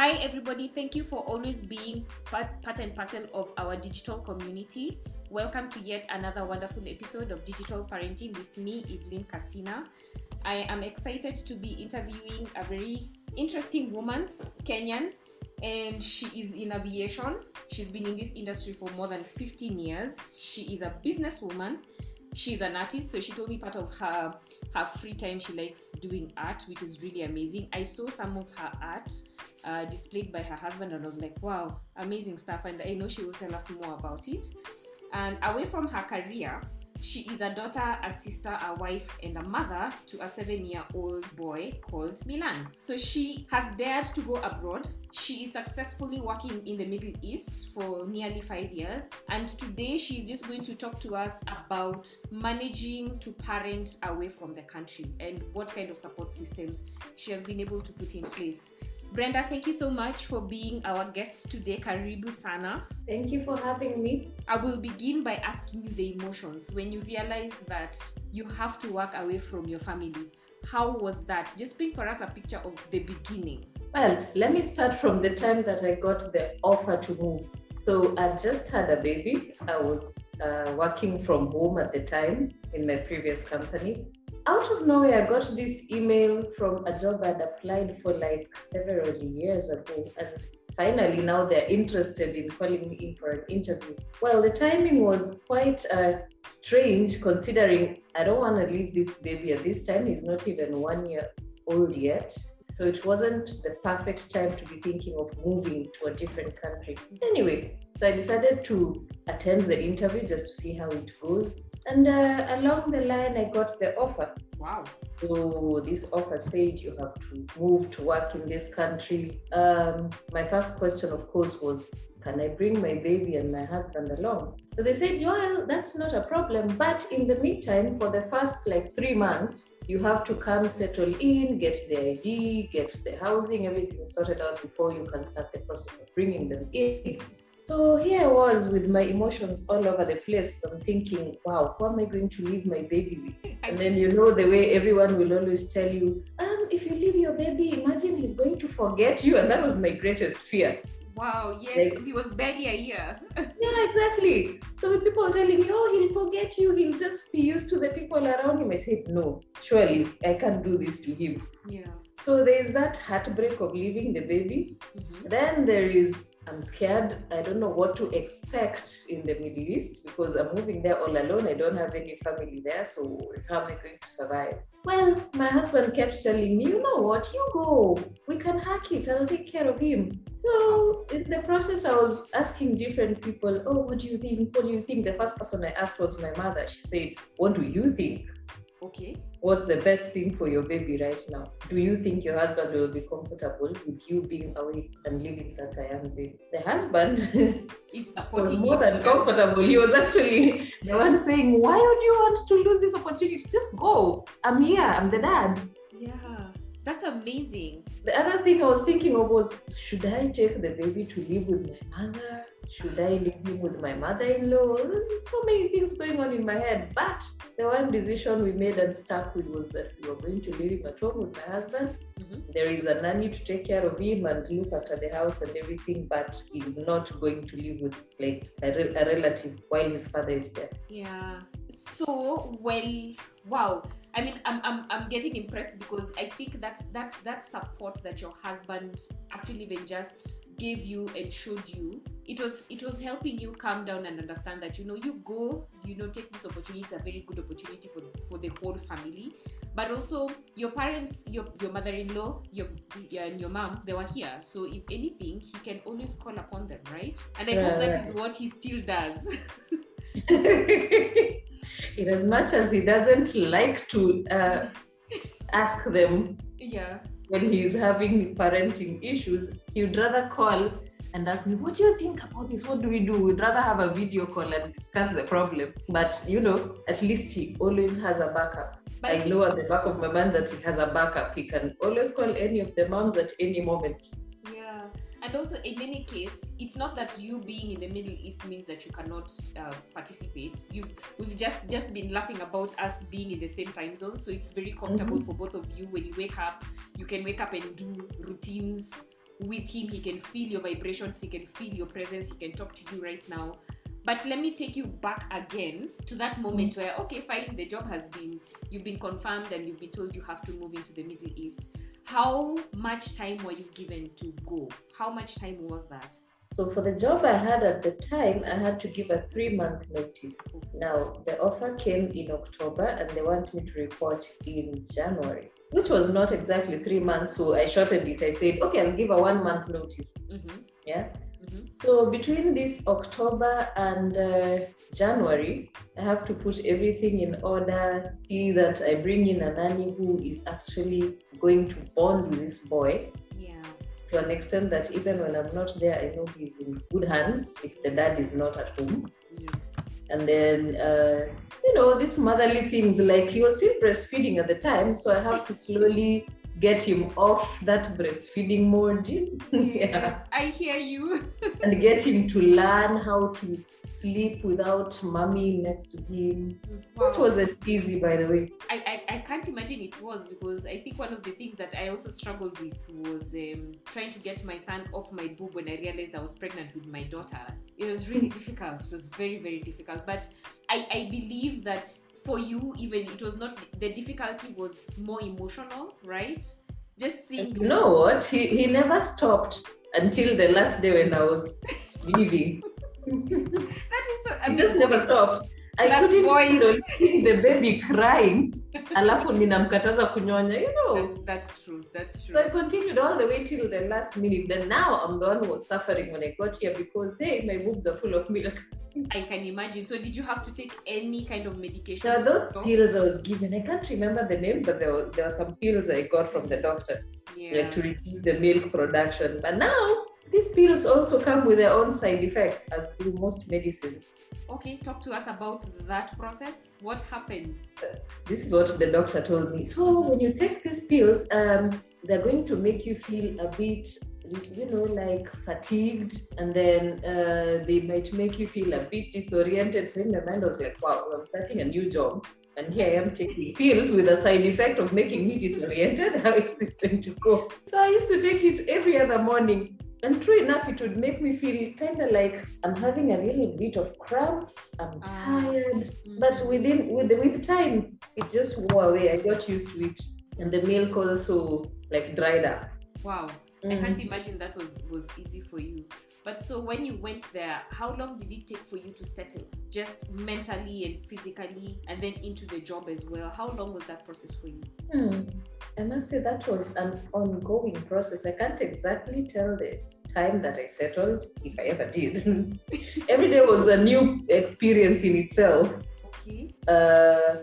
Hi, everybody. Thank you for always being part, part and parcel of our digital community. Welcome to yet another wonderful episode of Digital Parenting with me, Evelyn Casina. I am excited to be interviewing a very interesting woman, Kenyan, and she is in aviation. She's been in this industry for more than 15 years. She is a businesswoman. She's an artist, so she told me part of her her free time she likes doing art, which is really amazing. I saw some of her art uh, displayed by her husband, and I was like, wow, amazing stuff. And I know she will tell us more about it. And away from her career, she is a daughter, a sister, a wife, and a mother to a seven year old boy called Milan. So she has dared to go abroad. She is successfully working in the Middle East for nearly five years. And today she is just going to talk to us about managing to parent away from the country and what kind of support systems she has been able to put in place. Brenda, thank you so much for being our guest today. Karibu Sana. Thank you for having me. I will begin by asking you the emotions when you realize that you have to work away from your family. How was that? Just paint for us a picture of the beginning. Well, let me start from the time that I got the offer to move. So I just had a baby. I was uh, working from home at the time in my previous company out of nowhere, I got this email from a job I'd applied for like several years ago. And finally, now they're interested in calling me in for an interview. Well, the timing was quite uh, strange considering I don't want to leave this baby at this time. He's not even one year old yet. So it wasn't the perfect time to be thinking of moving to a different country. Anyway, so I decided to attend the interview just to see how it goes. And uh, along the line, I got the offer. Wow. So this offer said you have to move to work in this country. Um, my first question, of course, was can I bring my baby and my husband along? So they said, well, that's not a problem. But in the meantime, for the first like three months, you have to come settle in, get the ID, get the housing, everything sorted out before you can start the process of bringing them in. So here I was with my emotions all over the place. I'm thinking, wow, who am I going to leave my baby with? And then you know the way everyone will always tell you, um, if you leave your baby, imagine he's going to forget you. And that was my greatest fear. Wow, yes, because like, he was barely a year. yeah, exactly. So with people telling me, oh, he'll forget you, he'll just be used to the people around him. I said, no, surely I can't do this to him. Yeah. So there's that heartbreak of leaving the baby. Mm-hmm. Then there is I'm scared. I don't know what to expect in the Middle East because I'm moving there all alone. I don't have any family there. So, how am I going to survive? Well, my husband kept telling me, you know what, you go. We can hack it. I'll take care of him. So, in the process, I was asking different people, oh, what do you think? What do you think? The first person I asked was my mother. She said, what do you think? Okay. What's the best thing for your baby right now? Do you think your husband will be comfortable with you being away and leaving such a young baby? The husband is supporting was more than comfortable. He was actually the one saying, Why would you want to lose this opportunity? Just go. I'm here. I'm the dad. Yeah. That's amazing. The other thing I was thinking of was should I take the baby to live with my mother? Should I leave him with my mother in law? So many things going on in my head. But the one decision we made and stuck with was that we were going to leave him at home with my husband. Mm-hmm. There is a nanny to take care of him and look after the house and everything, but he's not going to live with like a, re- a relative while his father is there. Yeah. So, well, wow. I mean, I'm, I'm, I'm getting impressed because I think that that that support that your husband actually even just gave you and showed you it was it was helping you calm down and understand that you know you go you know take this opportunity it's a very good opportunity for for the whole family. But also your parents your your mother-in-law your and your mom they were here. So if anything he can always call upon them right? And i hope that is what he still does in as much as he doesn't like to uh, ask them yeah when he's having parenting issues he would rather call and ask me, What do you think about this? What do we do? We'd rather have a video call and discuss the problem. But, you know, at least he always has a backup. But I know at the back of my mind that he has a backup. He can always call any of the moms at any moment. And also, in any case, it's not that you being in the Middle East means that you cannot uh, participate. You, we've just just been laughing about us being in the same time zone, so it's very comfortable mm-hmm. for both of you. When you wake up, you can wake up and do routines with him. He can feel your vibrations, he can feel your presence, he can talk to you right now. But let me take you back again to that moment where, okay, fine, the job has been, you've been confirmed and you've been told you have to move into the Middle East. How much time were you given to go? How much time was that? So for the job I had at the time, I had to give a three month notice. Now the offer came in October and they want me to report in January, which was not exactly three months. So I shortened it. I said, okay, I'll give a one month notice. Mm-hmm. Yeah. Mm-hmm. So between this October and uh, January, I have to put everything in order, see that I bring in a nanny who is actually going to bond with this boy Yeah. to an extent that even when I'm not there, I know he's in good hands if the dad is not at home. Yes. And then, uh, you know, these motherly things like he was still breastfeeding at the time, so I have to slowly get him off that breastfeeding mode yeah. Yes. I hear you. and get him to learn how to sleep without mommy next to him, which wasn't easy, by the way. I, I, I can't imagine it was because I think one of the things that I also struggled with was um, trying to get my son off my boob when I realized I was pregnant with my daughter. It was really difficult. It was very, very difficult. But I, I believe that for you, even it was not, the difficulty was more emotional, right? Just seeing. You know what? He, he never stopped until the last day when I was leaving. That is so. I mean, just never stopped. I couldn't seeing the baby crying. Alafu ninamkataza kunyonya, you know. that- that's true. That's true. So I continued all the way till the last minute. Then now I'm the one who was suffering when I got here because hey, my boobs are full of milk. I can imagine. So, did you have to take any kind of medication? There were those stop? pills I was given. I can't remember the name, but there were, there were some pills I got from the doctor. Yeah. like to reduce the milk production. But now these pills also come with their own side effects, as do most medicines. Okay, talk to us about that process. What happened? This is what the doctor told me. So when you take these pills, um, they're going to make you feel a bit, you know, like fatigued, and then uh, they might make you feel a bit disoriented. So in my mind, I was like, wow, I'm starting a new job. And here I am taking pills with a side effect of making me disoriented. How is this going to go? So I used to take it every other morning. And true enough, it would make me feel kind of like I'm having a little bit of cramps. I'm Ah. tired. But within with with time, it just wore away. I got used to it, and the milk also like dried up. wow, I Mm. can't imagine that was was easy for you. But so when you went there, how long did it take for you to settle, just mentally and physically, and then into the job as well? How long was that process for you? Hmm. I must say that was an ongoing process. I can't exactly tell the time that I settled, if I ever did. Every day was a new experience in itself. Okay. uh,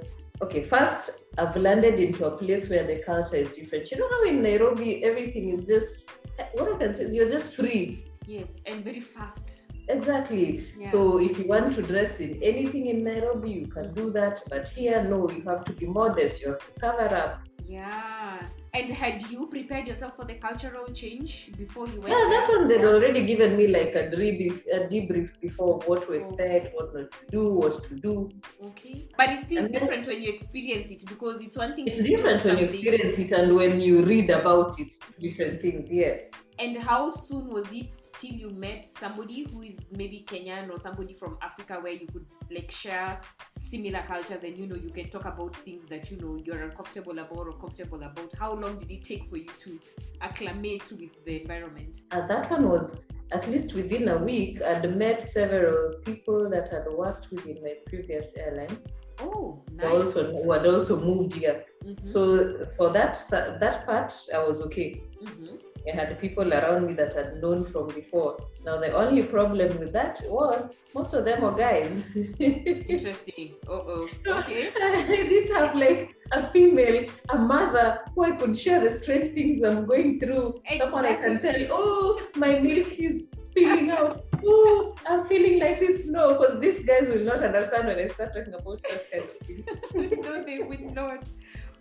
okay, first I've landed into a place where the culture is different. You know how in Nairobi everything is just what I can say is you're just free. Yes, and very fast. Exactly. Yeah. So if you want to dress in anything in Nairobi, you can do that. But here, no, you have to be modest. You have to cover up. Yeah. And had you prepared yourself for the cultural change before you went? Yeah, that one they'd already given me like a debrief, a debrief before what to expect, what not to do, what to do. Okay. But it's still And different when you experience it because it's one thing It's to different when you experience it and when you read about it. Different things, yes. And how soon was it till you met somebody who is maybe Kenyan or somebody from Africa where you could like share similar cultures and you know you can talk about things that you know you're uncomfortable about or comfortable about? How long did it take for you to acclimate with the environment? And that one was at least within a week. I'd met several people that had worked with in my previous airline, Oh, nice. also who had also moved here. Mhm, So for that that part, I was okay. mhm. I had people around me that I'd known from before. Now the only problem with that was most of them were guys. Interesting. Oh, oh. Okay. I did have like a female, a mother who I could share the strange things I'm going through. Someone I can tell, oh, my milk is spilling out. Oh, I'm feeling like this. No, because these guys will not understand when I start talking about such kind of things. no, they would not.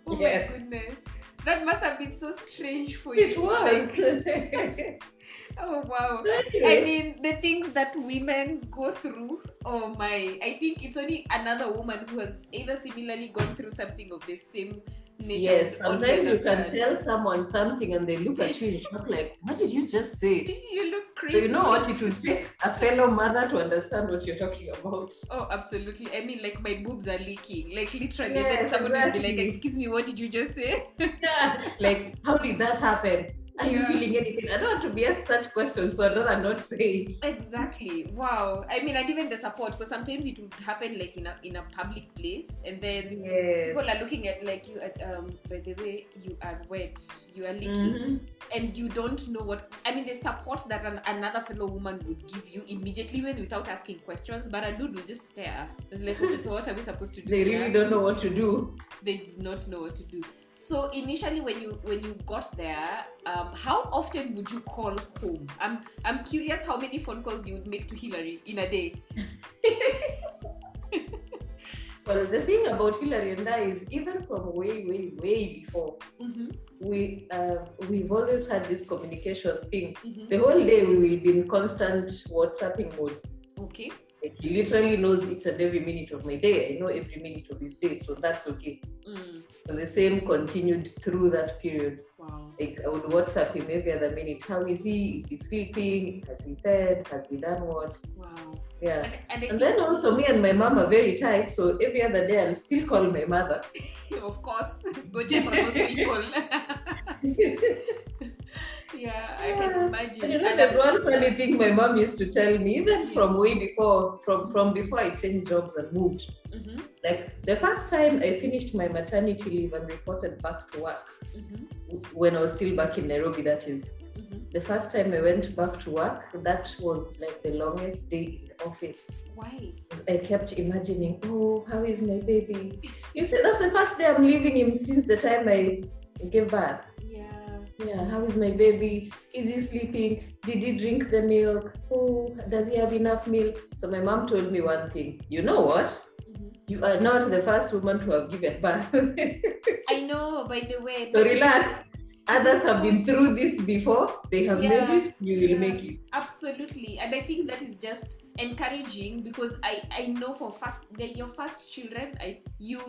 Oh Yes. my goodness. That must have been so strange for you. It was. Like, oh wow. I mean, the things that women go through. Oh my! I think it's only another woman who has either similarly gone through something of the same nature. yes, sometimes you can tell someone something and they look at you in shock like, what did you just say? You look So crazy. you know what? It will take a fellow mother to understand what you're talking about. Oh, absolutely. I mean, like my boobs are leaking. Like literally, then Yes, someone will be like, "Excuse me, what did you just say?" Yeah. Like, how did that happen? Are you feeling anything? I don't want to be asked such questions, so I'd rather not say it. Exactly. Wow. I mean, and even the support, because sometimes it would happen like in a in a public place, and then Yes. people are looking at like you at um. By the way, you are wet. You are leaking, Mhm. and you don't know what. I mean, the support that an, another fellow woman would give you immediately, when without asking questions. But a dude will just stare. It's like, okay, so what are we supposed to do? They here? really don't know what to do. they did not know what to do. So initially, when you when you got there, um, how often would you call home? I'm I'm curious how many phone calls you would make to Hillary in a day. Well, the thing about Hillary and I is even from way, way, way before, Mm-hmm. we uh, we've always had this communication thing. Mm-hmm. The whole day we will be in constant WhatsApping mode. Okay. He literally knows each and every minute of my day. I know every minute of his day, so that's okay. Mm. And the same continued through that period. Wow. Like I would WhatsApp him every other minute. How is he? Is he sleeping? Has he fed? Has he done what? Wow. Yeah. And, and, And then also me and my mom are very tight, so every other day I'll still call my mother. of course, go check those people. And you know, there's one funny thing my mom used to tell me, even from way before, from from before I changed jobs and moved. Mhm, Like the first time I finished my maternity leave and reported back to work, mhm, when I was still back in Nairobi, that is. mhm. The first time I went back to work, that was like the longest day in the office. Why? I kept imagining, oh, how is my baby? You see, that's the first day I'm leaving him since the time I gave birth. Yeah. How is my baby? Is he sleeping? Did he drink the milk? Oh, does he have enough milk? So my mom told me one thing. You know what? Mhm. You are not the first woman to have given birth. I know, by the way. so relax. Others have been through this before. They have Yeah. made it. You will Yeah. make it. Absolutely, and I think that is just encouraging because I I know for first they're your first children. I you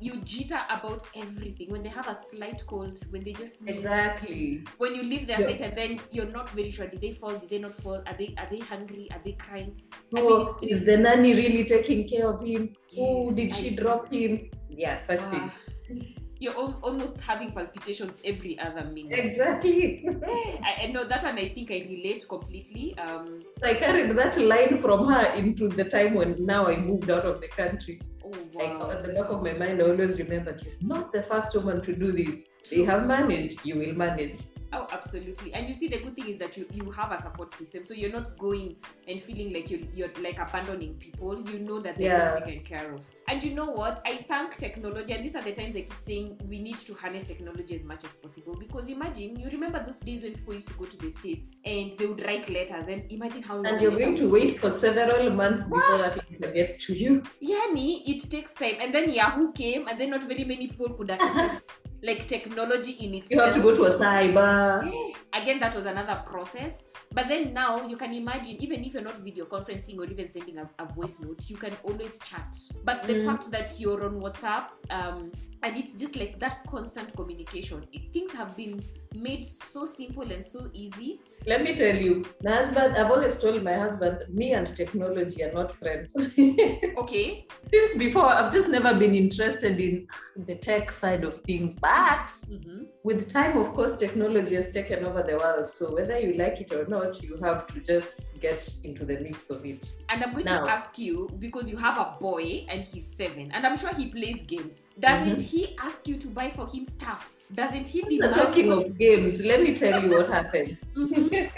you jitter about everything when they have a slight cold, when they just sneeze, Exactly. when you leave their Yeah. sight and then you're not very sure did they fall, did they not fall, are they are they hungry, are they crying? I mean, Oh, is the nanny really taking care of him? Oh, Yes, did she drop him? Yeah, such Wow. things. You're al- almost having palpitations every other minute. Exactly. I, I know that one. I think I relate completely. Um, I carried that line from her into the time when now I moved out of the country. oh Like wow. at the back of my mind, I always remembered you're not the first woman to do this. They have managed, you will manage. Oh, absolutely. And you see, the good thing is that you, you have a support system, so you're not going and feeling like you're, you're like abandoning people. You know that they're Yeah. not taken care of. And you know what? I thank technology, and these are the times I keep saying we need to harness technology as much as possible. Because imagine, you remember those days when people used to go to the states and they would write letters, and imagine how long. And you're going to wait take. for several months before that letter gets to you. Yani, it takes time, and then Yahoo came, and then not very many people could access like technology in itself. You have to go to a cyber. again that was another process but then now you can imagine even if you're not video conferencing or even sending a, a voice note you can always chat but the Mm. fact that you're on whatsapp um, and it's just like that constant communication it, things have been made so simple and so easy Let me tell you, my husband, I've always told my husband, me and technology are not friends. okay Since before, I've just never been interested in the tech side of things. But Mhm. with time, of course, technology has taken over the world. So whether you like it or not, you have to just get into the mix of it. and i'm going Now- to ask you because you have a boy and he's seven and i'm sure he plays games doesn't he ask you to buy for him stuff doesn't he demand Talking of games, let me tell you what happens. Mhm.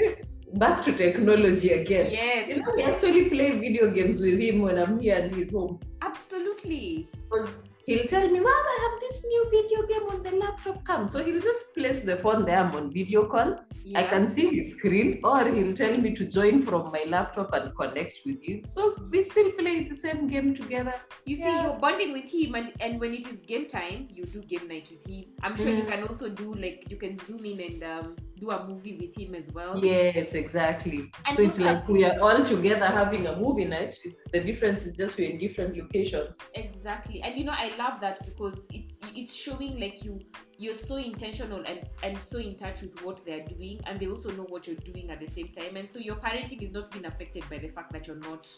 Back to technology again. yes You know, I actually play video games with him when I'm here and he's home. absolutely Because he'll tell me, Mom, I have this new video game on the laptop. Come. So he'll just place the phone there. I'm on video call. I can see his screen, or he'll tell me to join from my laptop and connect with it. So we still play the same game together. You see, Yeah. you're bonding with him, and, and when it is game time, you do game night with him. I'm sure you Mm. can also do like you can zoom in and um, do a movie with him as well. Yes, exactly. And so it's like we are all together having a movie night. It's, the difference is just we're in different locations. Exactly. And you know, I love that because it's it's showing like you you're so intentional and and so in touch with what they're doing and they also know what you're doing at the same time. And so your parenting is not being affected by the fact that you're not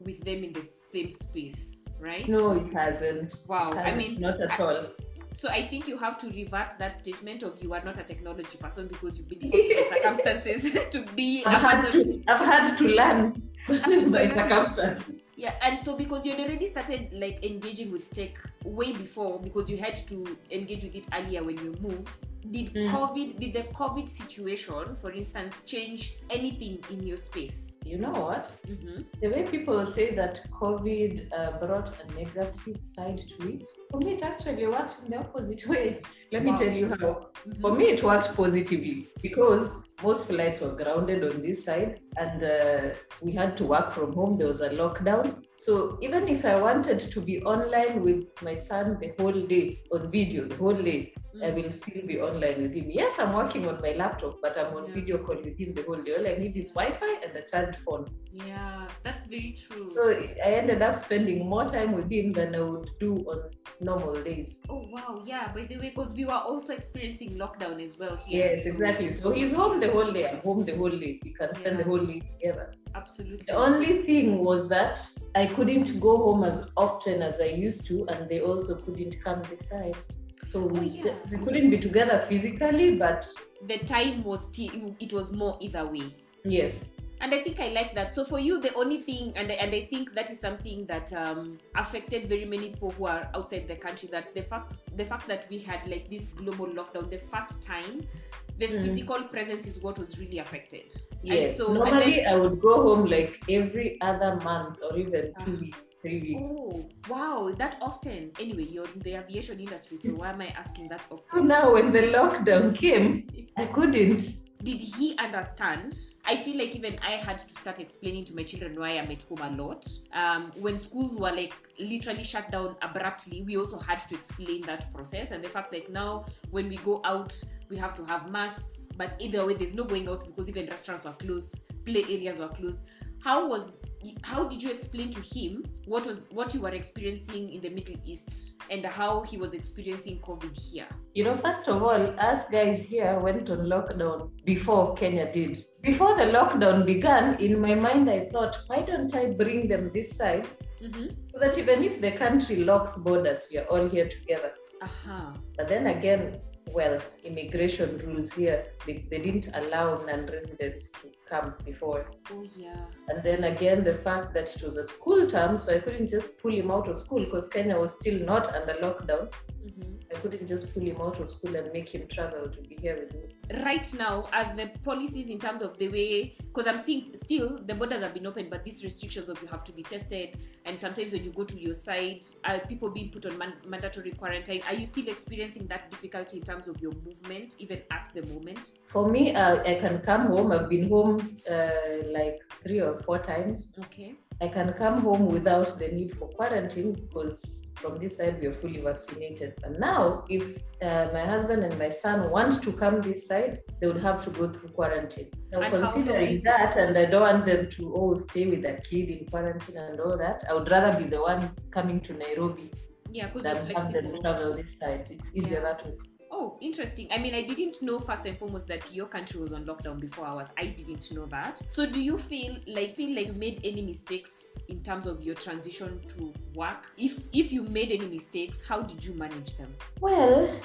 with them in the same space, right? No, it hasn't. Wow. It I hasn't. mean, not at all. So I think you have to revert that statement of you are not a technology person because you've been forced by circumstances to be I've had to, I've had to learn by circumstances. Yeah, and so because you'd already started like engaging with tech way before because you had to engage with it earlier when you moved. Did Mm. COVID, did the COVID situation, for instance, change anything in your space? You know what? Mm-hmm. The way people say that COVID uh, brought a negative side to it, for me it actually worked in the opposite way. Let me tell you how. For me, it worked positively because most flights were grounded on this side and uh, we had to work from home. There was a lockdown. So even if I wanted to be online with my son the whole day on video, the whole day, I will still be online with him. Yes, I'm working on my laptop, but I'm on Yeah. video call with him the whole day. All I need is Wi Fi and a charged phone. Yeah, that's very true. So I ended up spending more time with him than I would do on normal days. oh wow, yeah. By the way, because we were also experiencing lockdown as well here. Yes, so- exactly. So he's home the whole day. I'm home the whole day. We can spend the whole day together. Absolutely. The only thing was that I couldn't go home as often as I used to, and they also couldn't come this side. So oh, we, Oh, yeah. we couldn't be together physically, but the time was still it was more either way. yes, and i think i like that so for you the only thing and, I- and i think that is something that um, affected very many people who are outside the country that the fact the fact that we had like this global lockdown the first time the Mm. physical presence is what was really affected yes. so- Normally, I would go home like every other month or even two Ah. weeks, three weeks. oh wow that often anyway you're in the aviation industry so why am i asking that So often now, when the lockdown came, I couldn't. Did he understand? I feel like even I had to start explaining to my children why I'm at home a lot. Um, when schools were like literally shut down abruptly, we also had to explain that process and the fact that now when we go out, we have to have masks. But either way, there's no going out because even restaurants were closed, play areas were closed. How was how did you explain to him what was what you were experiencing in the Middle East and how he was experiencing COVID here? You know, first of all, us guys here went on lockdown before Kenya did. Before the lockdown began, in my mind, I thought, why don't I bring them this side Mm-hmm. so that even if the country locks borders, we are all here together. Uh-huh. But then again, well, immigration rules here, they, they didn't allow non residents to come before. Oh yeah. And then again, the fact that it was a school term, so I couldn't just pull him out of school because Kenya was still not under lockdown. I couldn't just pull him out of school and make him travel to be here with me. right now are the policies in terms of the way because i'm seeing still the borders have been open but these restrictions of you have to be tested and sometimes when you go to your site are people being put on man- mandatory quarantine are you still experiencing that difficulty in terms of your movement even at the moment For me, uh, I can come home. I've been home uh, like three or four times. okay I can come home without the need for quarantine because from this side we are fully vaccinated. But now, if uh, my husband and my son want to come this side, they would have to go through quarantine. Now, considering that, and I don't want them to oh stay with a kid in quarantine and all that, I would rather be the one coming to Nairobi yeah because than have them travel this side. It's easier Yeah. that way. Oh, interesting. I mean, I didn't know first and foremost that your country was on lockdown before ours. I didn't know that. So, do you feel like feel like you made any mistakes in terms of your transition to work? If if you made any mistakes, how did you manage them? Well,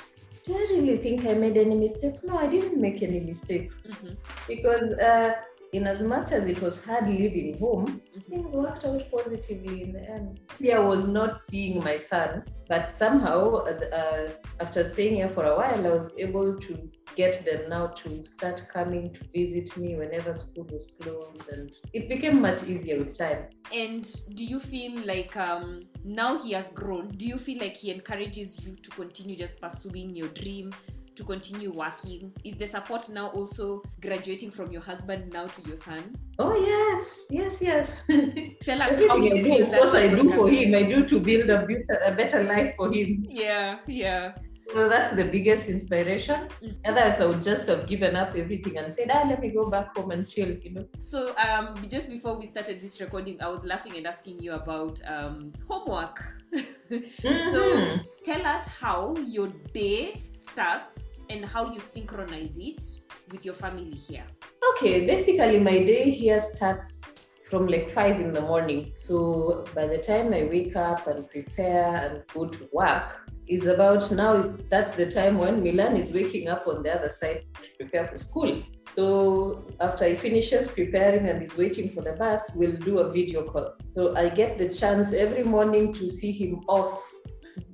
do I really think I made any mistakes? No, I didn't make any mistakes Mm-hmm. because uh, in as much as it was hard leaving home, things worked out positively in the end. Yeah, I was not seeing my son, but somehow uh, uh, after staying here for a while, I was able to get them now to start coming to visit me whenever school was closed, and it became much easier with time. And do you feel like um, now he has grown? Do you feel like he encourages you to continue just pursuing your dream? To continue working? Is the support now also graduating from your husband now to your son? Oh yes, yes, yes. Tell us how you I feel that what I do for him, I do to build a better, a better life for him. Yeah, yeah. So that's the biggest inspiration. Mm. Otherwise, I would just have given up everything and said, ah, let me go back home and chill, you know. So um, just before we started this recording, I was laughing and asking you about um, homework. So Mhm. tell us how your day starts and how you synchronize it with your family here. Okay, basically my day here starts from like five in the morning. So by the time I wake up and prepare and go to work, is about now that's the time when Milan is waking up on the other side to prepare for school. So after he finishes preparing and is waiting for the bus, we'll do a video call. So I get the chance every morning to see him off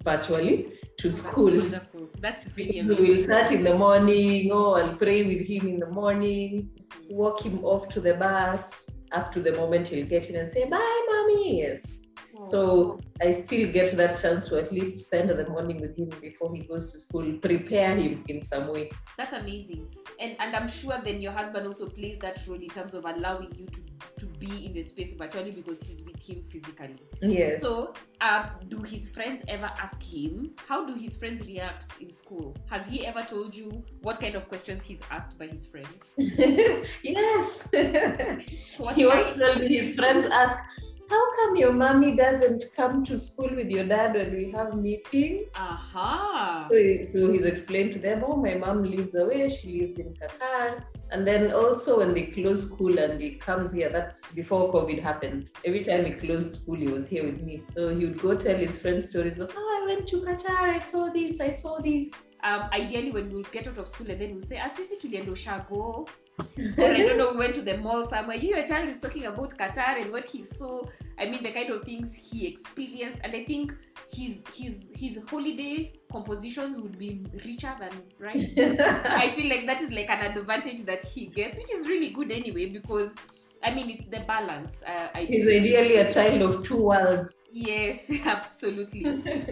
virtually to school. That's wonderful. That's really So we'll start in the morning, oh, I'll pray with him in the morning, walk him off to the bus up to the moment he'll get in and say, Bye, mommy. Yes. So I still get that chance to at least spend the morning with him before he goes to school, prepare him in some way. That's amazing. And and I'm sure then your husband also plays that role in terms of allowing you to to be in the space virtually because he's with him physically. Yes. So, um, do his friends ever ask him? How do his friends react in school? Has he ever told you what kind of questions he's asked by his friends? yes. What he was kind? telling his friends ask, how come your mommy doesn't come to school with your dad when we have meetings? Aha. So, he- so he's explained to them, oh, my mom lives away, she lives in Qatar. And then also when they close school and he comes here, that's before COVID happened. Every time he closed school, he was here with me. So he would go tell his friends stories of, oh, I went to Qatar, I saw this, I saw this. Um, ideally, when we'll get out of school and then we'll say, ah, sisi tulienda Ushago. Or I don't know, we went to the mall somewhere. You, your child is talking about Qatar and what he saw. I mean, the kind of things he experienced. And I think his his his holiday compositions would be richer than right. I feel like that is like an advantage that he gets, which is really good anyway, because I mean it's the balance. Uh, I He's ideally a child of two worlds. yes, absolutely.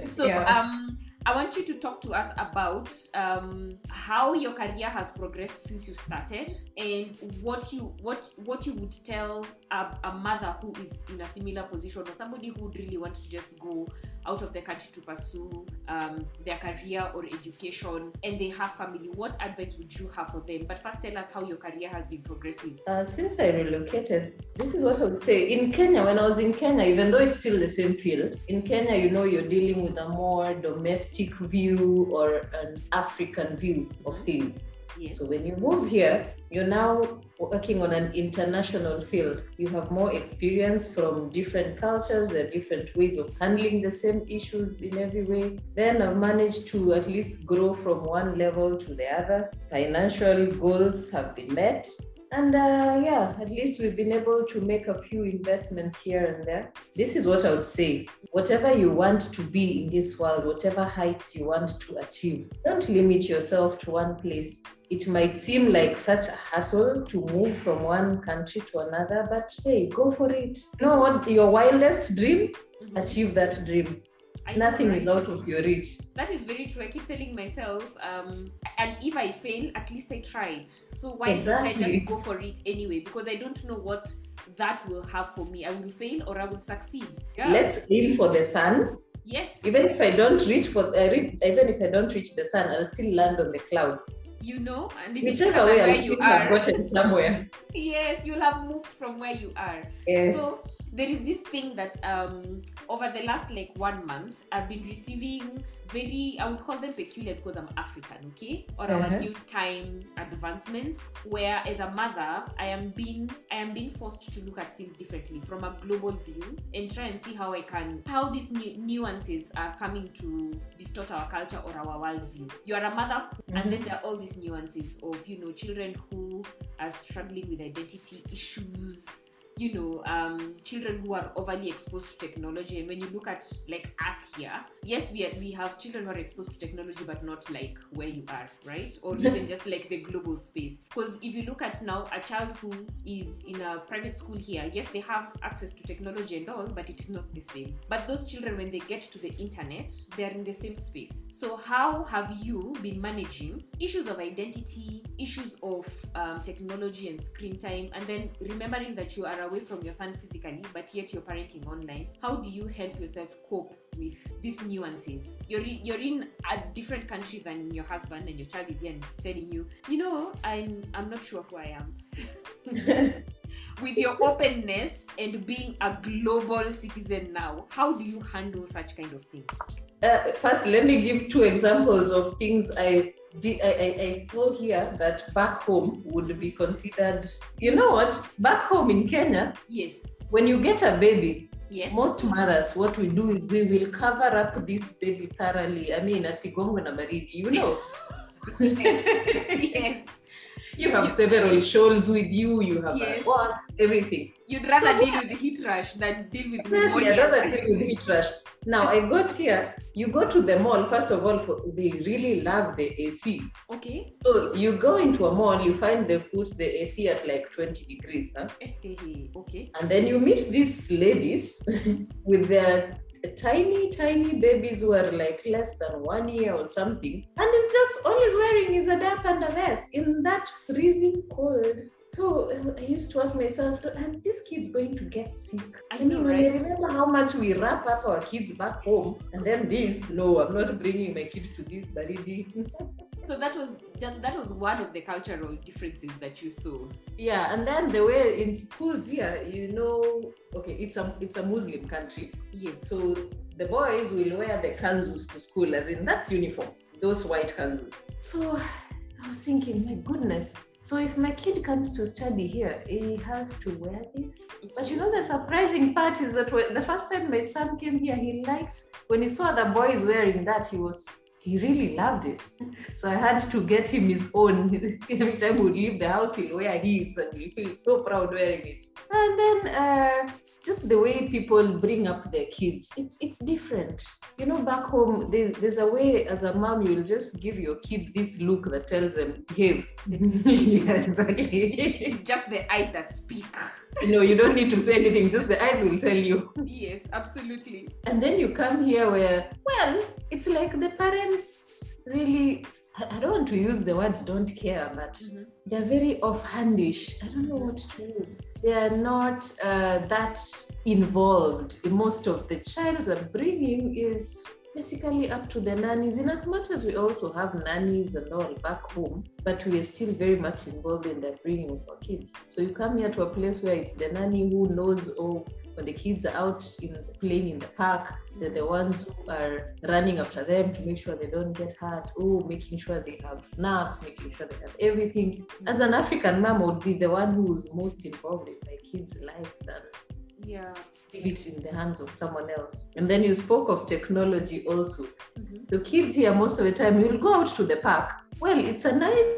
So Yeah. um I want you to talk to us about um, how your career has progressed since you started, and what you what what you would tell a, a mother who is in a similar position, or somebody who would really want to just go out of the country to pursue um, their career or education, and they have family. What advice would you have for them? But first, tell us how your career has been progressing. Uh, since I relocated, this is what I would say. In Kenya, when I was in Kenya, even though it's still the same field, in Kenya, you know, you're dealing with a more domestic view or an African view of things. Yes. So when you move here, you're now working on an international field. You have more experience from different cultures, there are different ways of handling the same issues in every way. Then I've managed to at least grow from one level to the other. Financial goals have been met. And uh, yeah, at least we've been able to make a few investments here and there. This is what I would say. Whatever you want to be in this world, whatever heights you want to achieve, don't limit yourself to one place. It might seem like such a hassle to move from one country to another, but hey, go for it. You know what? Your wildest dream, Mhm. achieve that dream. I Nothing is out of your reach. That is very true. I keep telling myself, um, and if I fail, at least I tried. So why don't I just go for it anyway? Because I don't know what that will have for me. I will fail or I will succeed. Yeah. Let's aim for the sun. yes. Even if I don't reach for, uh, re- even if I don't reach the sun, I'll still land on the clouds. you know, and it's Whichever way, where you are. gotten somewhere. yes, you'll have moved from where you are. Yes. So there is this thing that um, over the last like one month, I've been receiving very, I would call them peculiar because I'm African, okay, or our Uh-huh. new time advancements. Where as a mother, I am being, I am being forced to look at things differently from a global view and try and see how I can, how these new nuances are coming to distort our culture or our worldview. You are a mother, and then there are all these nuances of you know children who are struggling with identity issues you know um, children who are overly exposed to technology and when you look at like us here yes we, are, we have children who are exposed to technology but not like where you are right? Or even just like the global space. Because if you look at now a child who is in a private school here yes they have access to technology and all but it is not the same. But those children when they get to the internet they are in the same space. So how have you been managing issues of identity issues of um, technology and screen time and then remembering that you are a away from your son physically, but yet you're parenting online. How do you help yourself cope with these nuances? You're you're in a different country than your husband, and your child is here and he's telling you, you know, I'm I'm not sure who I am. with your openness and being a global citizen now, how do you handle such kind of things? Uh, first, let me give two examples of things I. I, I, I saw here that back home would be considered. You know what? Back home in Kenya, Yes. when you get a baby, Yes. most mothers, what we do is we will cover up this baby thoroughly. I mean, asigongwe na baridi, you know. yes. You have several shawls with you. You have Yes. what? Everything. You'd rather So- deal with heat rash than deal with Exactly, pneumonia. another thing with heat rush. Now I got here. You go to the mall. First of all, for, they really love the AC. Okay. So you go into a mall, you find they put the AC at like 20 degrees, huh? Eh, eh, eh, Okay. and then you meet these ladies with their tiny, tiny babies who are like less than one year or something, and it's just all he's wearing is a diaper and a vest in that freezing cold. So uh, I used to ask myself, are these kids going to get sick? I I mean, right? I remember how much we wrap up our kids back home, and then this, no, I'm not bringing my kid to this baridi. So that was that, that was one of the cultural differences that you saw. Yeah, and then the way in schools here, you know, okay, it's a it's a Muslim country, Yes. so the boys will wear the kanzus to school, as in that's uniform, those white kanzus. So I was thinking, my goodness. So if my kid comes to study here, he has to wear this. It's But you know the surprising part is that when, the first time my son came here, he liked when he saw the boys wearing that, he was he really loved it. So I had to get him his own. Every time we would leave the house, he'll wear his and he feels so proud wearing it. And then uh, just the way people bring up their kids, it's it's different. You know, back home, there's there's a way as a mom you'll just give your kid this look that tells them behave. yeah, exactly. it is just the eyes that speak. no, you don't need to say anything, just the eyes will tell you. Yes, absolutely. And then you come here where, well, it's like the parents really, I don't want to use the words don't care, but Mhm. they're very offhandish. I don't know what to use. They are not uh, that involved. Most of the child's upbringing is basically up to the nannies, in as much as we also have nannies and all back home, but we are still very much involved in the upbringing of our kids. So you come here to a place where it's the nanny who knows, oh, when the kids are out in playing in the park, they're the ones who are running after them to make sure they don't get hurt. Oh, making sure they have snacks, making sure they have everything. As an African mom, I would be the one who's most involved in my kids' life than Yeah. leave it in the hands of someone else. And then you spoke of technology also. Mhm. The kids here, most of the time, you'll go out to the park. Well, it's a nice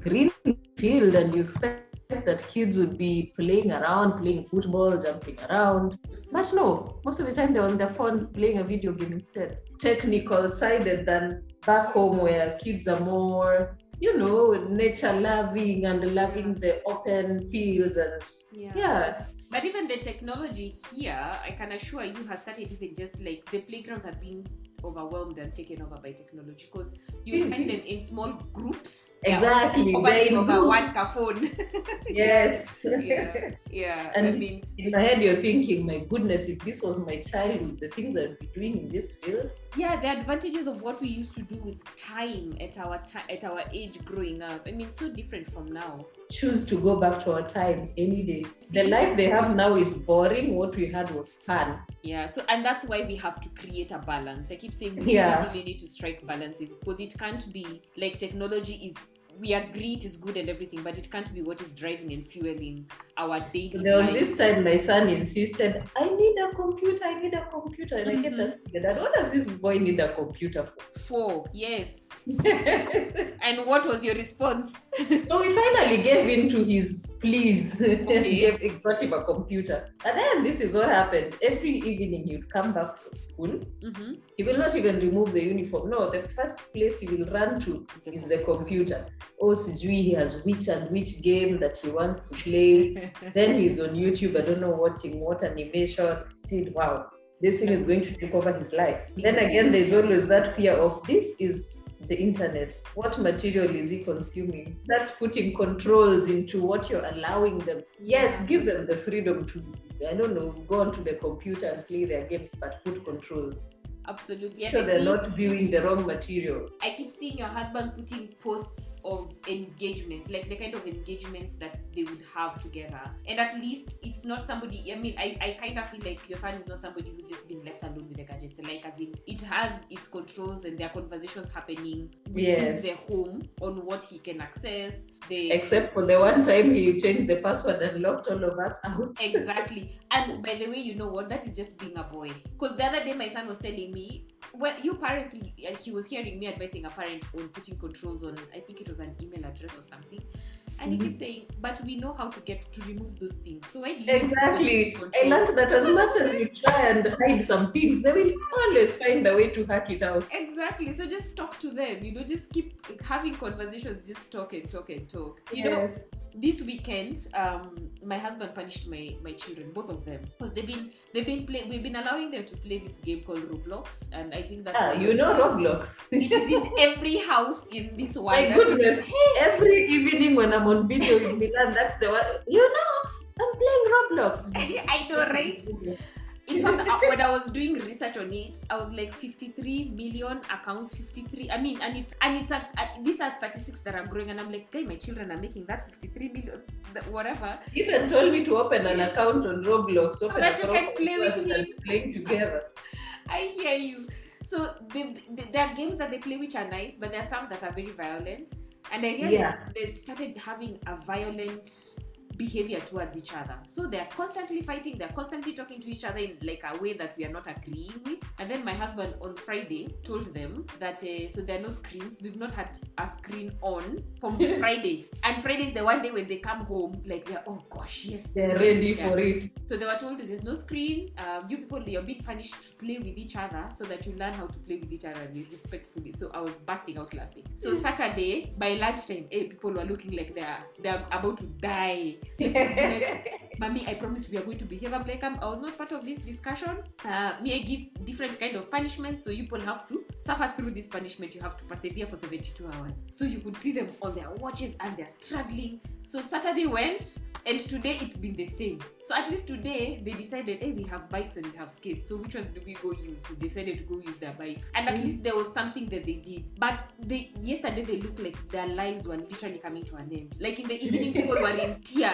green field, and you expect that kids would be playing around, playing football, jumping around. But no, most of the time they're on their phones playing a video game instead. Technical sided than back home where kids are more, you know, nature loving and loving the open fields and Yeah. yeah. But even the technology here, I can assure you, has started even just like the playgrounds have been overwhelmed and taken over by technology because you find mm-hmm. them in small groups. Exactly. Over, over one phone. Yes. yeah. Yeah. I And- mean, In my head, you're thinking, my goodness, if this was my childhood, the things I'd be doing in this field. yeah, the advantages of what we used to do with time at our time at our age growing up. I mean, so different from now. Choose to go back to our time any day. The life they have now is boring. What we had was fun. Yeah, so and that's why we have to create a balance. I keep saying we Yeah. really need to strike balances because it can't be like technology is we agree it is good and everything, but it can't be what is driving and fueling our daily There was life. this time my son insisted, I need a computer, I need a computer. And I kept Mhm. asking, Dad, what does this boy need a computer for? For, yes. And what was your response? so we finally gave in to his pleas Okay. gave, got him a computer. And then this is what happened. Every evening he'd come back from school. Mm-hmm. He will not even remove the uniform. No, the first place he will run to is the computer. Oh, Sijui, he has which and which game that he wants to play. then he's on YouTube, I don't know, watching what animation. Said, wow, this thing is going to take over his life. Then again, there's always that fear of this is the internet, what material is he consuming? Start putting controls into what you're allowing them. Yes, give them the freedom to, I don't know, go onto the computer and play their games, but put controls. Absolutely. So they're not viewing the wrong material. I keep seeing your husband putting posts of engagements, like the kind of engagements that they would have together. And at least it's not somebody, I mean, I, I kind of feel like your son is not somebody who's just been left alone with the gadgets. Like, as in, it has its controls and there are conversations happening within Yes. the home on what he can access. The Except for the one time he changed the password and locked all of us out. exactly. And by the way, you know what? That is just being a boy. Because the other day, my son was telling me, well, you parents, he was hearing me advising a parent on putting controls on, I think it was an email address or something. And he Mhm. keeps saying, but we know how to get to remove those things. So why do you Exactly. I learned that as much as you try and hide some things, they will always find a way to hack it out. Exactly. So just talk to them. You know, just keep having conversations. Just talk and talk and talk. You know, Yes. This weekend um my husband punished my my children both of them because they've been they've been play we've been allowing them to play this game called roblox and i think that Ah, you know Roblox. it is in every house in this world My That's it. goodness. Every evening when I'm on video in Milan, that's the one. You know, I'm playing Roblox. i know right in fact uh, when i was doing research on it i was like 53 million accounts 53 i mean and it's and it's a, uh, these are statistics that are growing and i'm like hey my children are making that 53 million whatever Even told me to open an account on Roblox. Open that you can play with him. playing together. I hear you. So they, they, there are games that they play which are nice, but there are some that are very violent. And I realized Yeah. they started having a violent behavior towards each other. So they're constantly fighting, they're constantly talking to each other in like a way that we are not agreeing with. And then my husband on Friday told them that uh, so there are no screens. We've not had a screen on from Friday. And Friday is the one day when they come home, like they're oh gosh, yes, They're ready guy." for it. So they were told there's no screen. Uh, you people, you're being punished to play with each other so that you learn how to play with each other respectfully. So I was busting out laughing. So Saturday by lunchtime, hey, people were looking like they're they're about to die. Like, Mommy, I promise we are going to behave. I'm like, I'm, I was not part of this discussion. Uh, me, I give different kind of punishments, so you people have to suffer through this punishment. You have to persevere for 72 hours. So you could see them on their watches and they're struggling. So Saturday went, and today it's been the same. So at least today they decided, hey, we have bikes and we have skates. So which ones do we go use? So they decided to go use their bikes, and at Mhm. least there was something that they did. But they yesterday they looked like their lives were literally coming to an end. Like in the evening, people were in tears.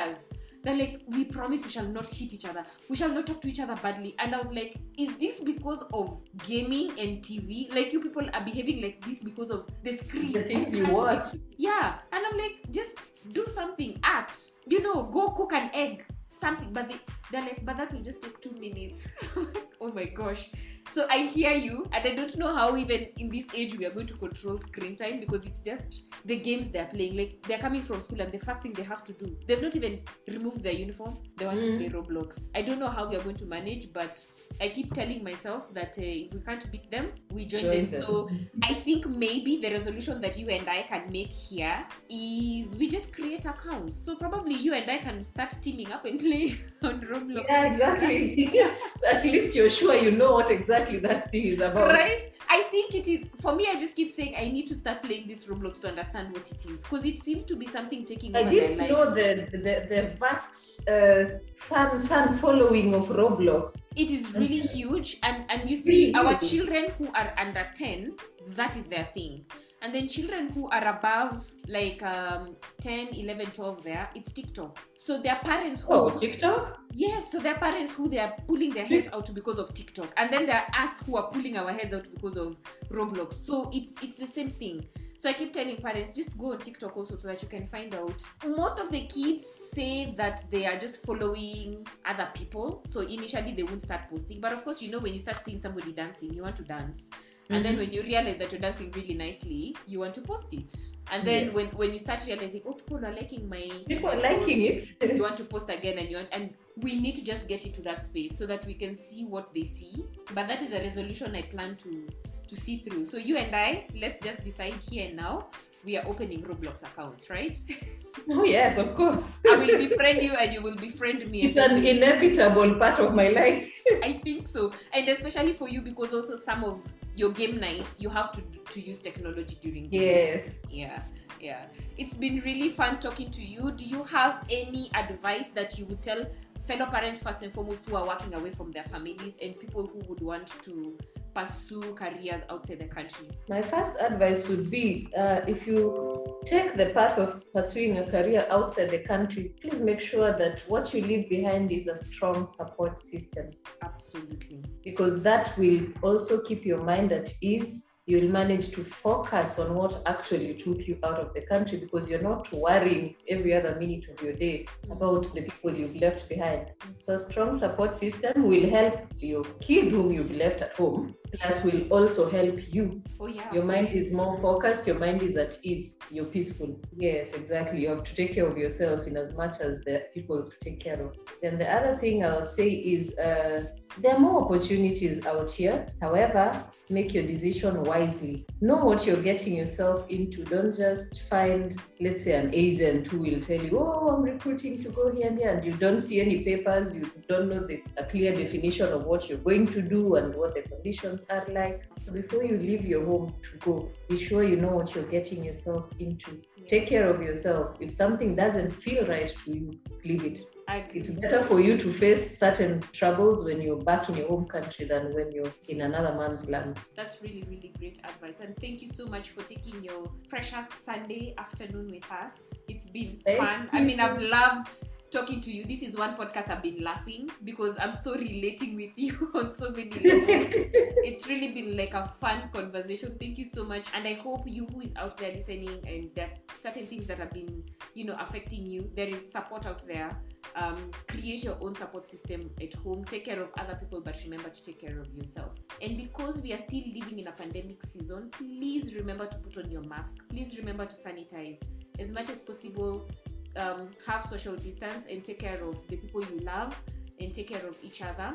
They're like, we promise we shall not hit each other. We shall not talk to each other badly. And I was like, is this because of gaming and TV? Like you people are behaving like this because of the screen. The things you watch. yeah and i'm like just do something act you know go cook an egg something but they, they're like but that will just take two minutes oh my gosh so i hear you and i don't know how even in this age we are going to control screen time because it's just the games they're playing like they're coming from school and the first thing they have to do they've not even removed their uniform they want Mm. to play roblox i don't know how we are going to manage but i keep telling myself that uh, if we can't beat them we join, Join them them. so I think maybe the resolution that you and I can make here is we just create accounts. So probably you and I can start teaming up and play on Roblox. Yeah, exactly. so at least you're sure you know what exactly that thing is about. Right? I think it is for me. I just keep saying I need to start playing this Roblox to understand what it is because it seems to be something taking I over didn't their know the, the, the vast uh, fan fan following of Roblox. It is really huge, and and you see Really our children who are under ten, that is their thing. And then children who are above like um, 10, 11, 12 there, it's TikTok. So their parents who Oh, TikTok? Yes, so there are parents who they are pulling their heads out because of TikTok, and then there are us who are pulling our heads out because of Roblox. So it's it's the same thing. So I keep telling parents just go on TikTok also so that you can find out. Most of the kids say that they are just following other people. So initially they won't start posting, but of course you know when you start seeing somebody dancing, you want to dance. And then Mhm. when you realize that you're dancing really nicely, you want to post it. And then Yes. when, when you start realizing, oh, people are liking my People are liking post, it. you want to post again and you want, and we need to just get into that space so that we can see what they see but that is a resolution i plan to to see through so you and i let's just decide here and now we are opening roblox accounts right oh, yes, of course. i will befriend you and you will befriend me It's an inevitable part of my life. I think so. And especially for you because also some of your game nights, you have to to use technology during. Yes. Yeah yeah it's been really fun talking to you do you have any advice that you would tell fellow parents first and foremost who are working away from their families and people who would want to pursue careers outside the country? My first advice would be uh, if you take the path of pursuing a career outside the country, please make sure that what you leave behind is a strong support system. Absolutely. Because that will also keep your mind at ease you'll manage to focus on what actually took you out of the country because you're not worrying every other minute of your day mm. about the people you've left behind. So, a strong support system will help your kid whom you've left at home, plus, will also help you. Oh, yeah. Your mind is more focused, your mind is at ease, you're peaceful. Yes, exactly. You have to take care of yourself in as much as the people to take care of. Then, the other thing I'll say is, uh, there are more opportunities out here. However, make your decision wisely. Know what you're getting yourself into. Don't just find, let's say, an agent who will tell you, oh, I'm recruiting to go here and here, and you don't see any papers, you don't know the, a clear definition of what you're going to do and what the conditions are like. So before you leave your home to go, be sure you know what you're getting yourself into. Take care of yourself. If something doesn't feel right to you, leave it it's better for you to face certain troubles when you're back in your home country than when you're in another man's land. That's really, really great advice. And thank you so much for taking your precious Sunday afternoon with us. It's been thank fun. You. I mean, I've loved talking to you. This is one podcast I've been laughing because I'm so relating with you on so many levels. it's really been like a fun conversation. Thank you so much. And I hope you who is out there listening and that certain things that have been, you know, affecting you, there is support out there. Um, create your own support system at home. Take care of other people, but remember to take care of yourself. And because we are still living in a pandemic season, please remember to put on your mask. Please remember to sanitize as much as possible um, have social distance and take care of the people you love and take care of each other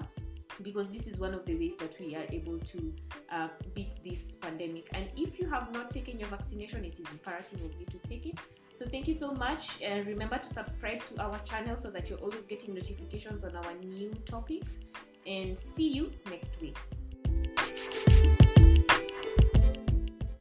because this is one of the ways that we are able to uh, beat this pandemic. And if you have not taken your vaccination, it is imperative of you to take it. So thank you so much. And remember to subscribe to our channel so that you're always getting notifications on our new topics. And see you next week.